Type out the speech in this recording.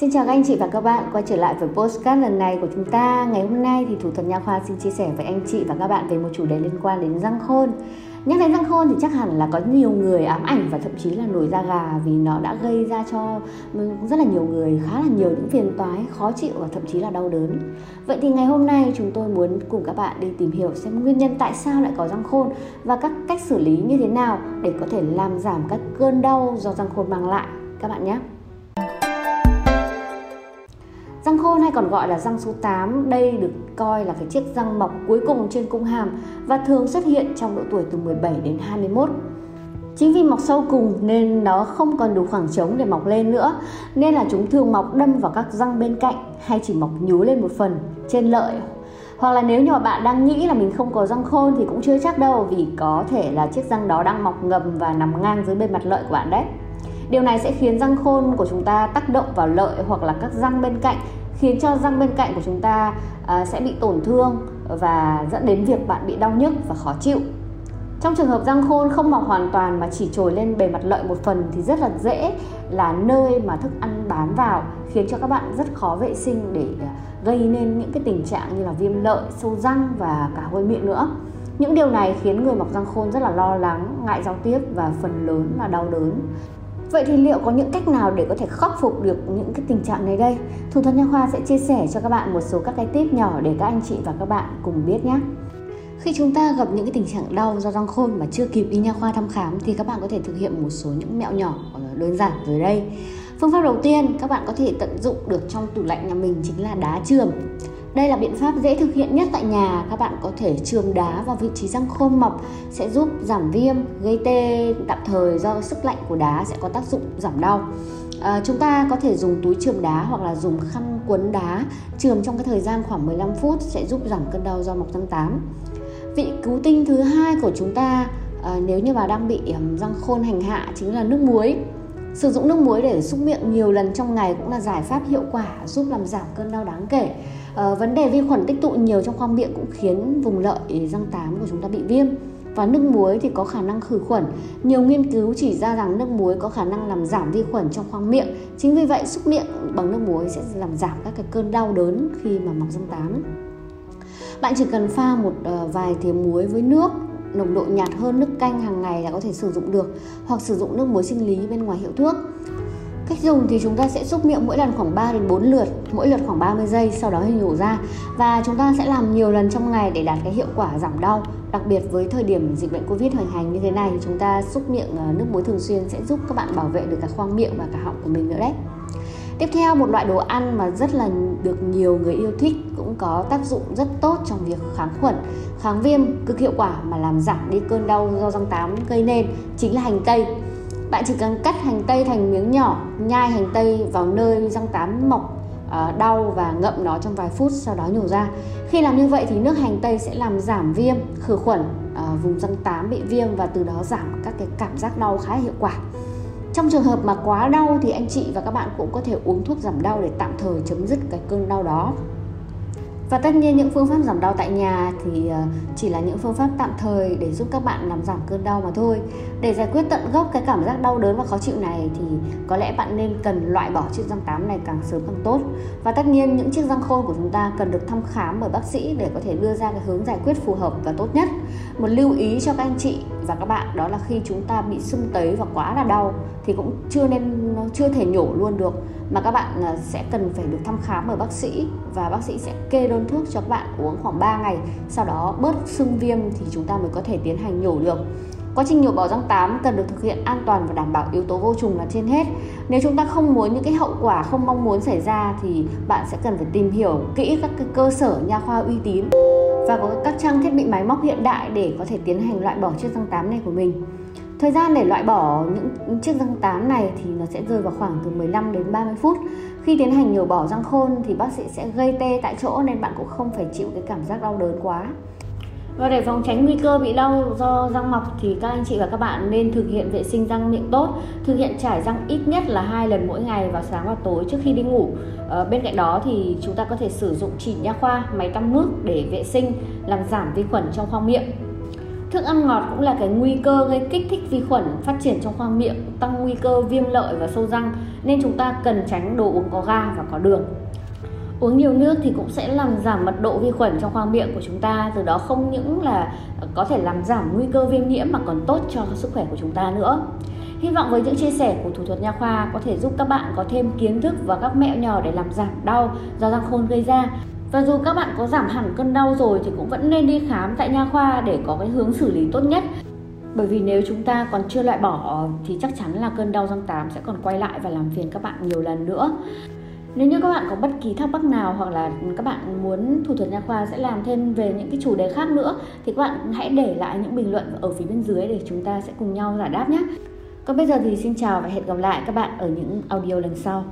Xin chào các anh chị và các bạn quay trở lại với postcard lần này của chúng ta. Ngày hôm nay thì thủ thuật nha khoa xin chia sẻ với anh chị và các bạn về một chủ đề liên quan đến răng khôn. Nhắc đến răng khôn thì chắc hẳn là có nhiều người ám ảnh và thậm chí là nổi da gà vì nó đã gây ra cho rất là nhiều người khá là nhiều những phiền toái, khó chịu và thậm chí là đau đớn. Vậy thì ngày hôm nay chúng tôi muốn cùng các bạn đi tìm hiểu xem nguyên nhân tại sao lại có răng khôn và các cách xử lý như thế nào để có thể làm giảm các cơn đau do răng khôn mang lại các bạn nhé. Răng khôn hay còn gọi là răng số 8, đây được coi là cái chiếc răng mọc cuối cùng trên cung hàm và thường xuất hiện trong độ tuổi từ 17 đến 21. Chính vì mọc sâu cùng nên nó không còn đủ khoảng trống để mọc lên nữa Nên là chúng thường mọc đâm vào các răng bên cạnh hay chỉ mọc nhú lên một phần trên lợi hoặc là nếu như mà bạn đang nghĩ là mình không có răng khôn thì cũng chưa chắc đâu vì có thể là chiếc răng đó đang mọc ngầm và nằm ngang dưới bề mặt lợi của bạn đấy Điều này sẽ khiến răng khôn của chúng ta tác động vào lợi hoặc là các răng bên cạnh khiến cho răng bên cạnh của chúng ta à, sẽ bị tổn thương và dẫn đến việc bạn bị đau nhức và khó chịu. Trong trường hợp răng khôn không mọc hoàn toàn mà chỉ trồi lên bề mặt lợi một phần thì rất là dễ là nơi mà thức ăn bám vào khiến cho các bạn rất khó vệ sinh để à, gây nên những cái tình trạng như là viêm lợi, sâu răng và cả hôi miệng nữa. Những điều này khiến người mọc răng khôn rất là lo lắng, ngại giao tiếp và phần lớn là đau đớn. Vậy thì liệu có những cách nào để có thể khắc phục được những cái tình trạng này đây? Thủ thuật nha khoa sẽ chia sẻ cho các bạn một số các cái tip nhỏ để các anh chị và các bạn cùng biết nhé. Khi chúng ta gặp những cái tình trạng đau do răng khôn mà chưa kịp đi nha khoa thăm khám thì các bạn có thể thực hiện một số những mẹo nhỏ đơn giản dưới đây. Phương pháp đầu tiên, các bạn có thể tận dụng được trong tủ lạnh nhà mình chính là đá trường. Đây là biện pháp dễ thực hiện nhất tại nhà. Các bạn có thể trường đá vào vị trí răng khôn mọc sẽ giúp giảm viêm, gây tê tạm thời do sức lạnh của đá sẽ có tác dụng giảm đau. À, chúng ta có thể dùng túi trường đá hoặc là dùng khăn quấn đá trường trong cái thời gian khoảng 15 phút sẽ giúp giảm cơn đau do mọc răng tám. Vị cứu tinh thứ hai của chúng ta à, nếu như mà đang bị răng khôn hành hạ chính là nước muối. Sử dụng nước muối để xúc miệng nhiều lần trong ngày cũng là giải pháp hiệu quả giúp làm giảm cơn đau đáng kể. À, vấn đề vi khuẩn tích tụ nhiều trong khoang miệng cũng khiến vùng lợi răng tám của chúng ta bị viêm. Và nước muối thì có khả năng khử khuẩn. Nhiều nghiên cứu chỉ ra rằng nước muối có khả năng làm giảm vi khuẩn trong khoang miệng. Chính vì vậy xúc miệng bằng nước muối sẽ làm giảm các cái cơn đau đớn khi mà mọc răng tám. Bạn chỉ cần pha một ờ, vài thìa muối với nước nồng độ nhạt hơn nước canh hàng ngày là có thể sử dụng được hoặc sử dụng nước muối sinh lý bên ngoài hiệu thuốc. Cách dùng thì chúng ta sẽ xúc miệng mỗi lần khoảng 3 đến 4 lượt, mỗi lượt khoảng 30 giây, sau đó thì nhổ ra và chúng ta sẽ làm nhiều lần trong ngày để đạt cái hiệu quả giảm đau. Đặc biệt với thời điểm dịch bệnh Covid hoành hành như thế này, chúng ta xúc miệng ờ, nước muối thường xuyên sẽ giúp các bạn bảo vệ được cả khoang miệng và cả họng của mình nữa đấy. Tiếp theo một loại đồ ăn mà rất là được nhiều người yêu thích cũng có tác dụng rất tốt trong việc kháng khuẩn, kháng viêm cực hiệu quả mà làm giảm đi cơn đau do răng tám gây nên chính là hành tây. Bạn chỉ cần cắt hành tây thành miếng nhỏ, nhai hành tây vào nơi răng tám mọc uh, đau và ngậm nó trong vài phút sau đó nhổ ra. Khi làm như vậy thì nước hành tây sẽ làm giảm viêm, khử khuẩn uh, vùng răng tám bị viêm và từ đó giảm các cái cảm giác đau khá hiệu quả. Trong trường hợp mà quá đau thì anh chị và các bạn cũng có thể uống thuốc giảm đau để tạm thời chấm dứt cái cơn đau đó. Và tất nhiên những phương pháp giảm đau tại nhà thì ờ, chỉ là những phương pháp tạm thời để giúp các bạn làm giảm cơn đau mà thôi. Để giải quyết tận gốc cái cảm giác đau đớn và khó chịu này thì có lẽ bạn nên cần loại bỏ chiếc răng tám này càng sớm càng tốt. Và tất nhiên những chiếc răng khôn của chúng ta cần được thăm khám bởi bác sĩ để có thể đưa ra cái hướng giải quyết phù hợp và tốt nhất. Một lưu ý cho các anh chị và các bạn đó là khi chúng ta bị sưng tấy và quá là đau thì cũng chưa nên chưa thể nhổ luôn được mà các bạn à, sẽ cần phải được thăm khám ở bác sĩ và bác sĩ sẽ kê đơn thuốc cho các bạn uống khoảng 3 ngày sau đó bớt sưng viêm thì chúng ta mới có thể tiến hành nhổ được Quá trình nhổ bỏ răng tám cần được thực hiện an toàn và đảm bảo yếu tố vô trùng là trên hết. Nếu chúng ta không muốn những cái hậu quả không mong muốn xảy ra thì bạn sẽ cần phải tìm hiểu kỹ các cái cơ sở nha khoa uy tín và có các trang thiết bị máy móc hiện đại để có thể tiến hành loại bỏ chiếc răng tám này của mình. Thời gian để loại bỏ những chiếc răng tám này thì nó sẽ rơi vào khoảng từ 15 đến 30 phút. Khi tiến hành nhổ bỏ răng khôn thì bác sĩ sẽ gây tê tại chỗ nên bạn cũng không phải chịu cái cảm giác đau đớn quá. Và để phòng tránh nguy cơ bị đau do răng mọc thì các anh chị và các bạn nên thực hiện vệ sinh răng miệng tốt, thực hiện trải răng ít nhất là hai lần mỗi ngày vào sáng và tối trước khi đi ngủ. À, bên cạnh đó thì chúng ta có thể sử dụng chỉ nha khoa, máy tăm nước để vệ sinh làm giảm vi khuẩn trong khoang miệng. Thức ăn ngọt cũng là cái nguy cơ gây kích thích vi khuẩn phát triển trong khoang miệng, tăng nguy cơ viêm lợi và sâu răng nên chúng ta cần tránh đồ uống có ga và có đường. Uống nhiều nước thì cũng sẽ làm giảm mật độ vi khuẩn trong khoang miệng của chúng ta, từ đó không những là có thể làm giảm nguy cơ viêm nhiễm mà còn tốt cho sức khỏe của chúng ta nữa. Hy vọng với những chia sẻ của thủ thuật nha khoa có thể giúp các bạn có thêm kiến thức và các mẹo nhỏ để làm giảm đau do răng khôn gây ra. Và dù các bạn có giảm hẳn cơn đau rồi thì cũng vẫn nên đi khám tại nha khoa để có cái hướng xử lý tốt nhất. Bởi vì nếu chúng ta còn chưa loại bỏ thì chắc chắn là cơn đau răng tám sẽ còn quay lại và làm phiền các bạn nhiều lần nữa. Nếu như các bạn có bất kỳ thắc mắc nào hoặc là các bạn muốn thủ thuật nha khoa sẽ làm thêm về những cái chủ đề khác nữa thì các bạn hãy để lại những bình luận ở phía bên dưới để chúng ta sẽ cùng nhau giải đáp nhé. Còn bây giờ thì xin chào và hẹn gặp lại các bạn ở những audio lần sau.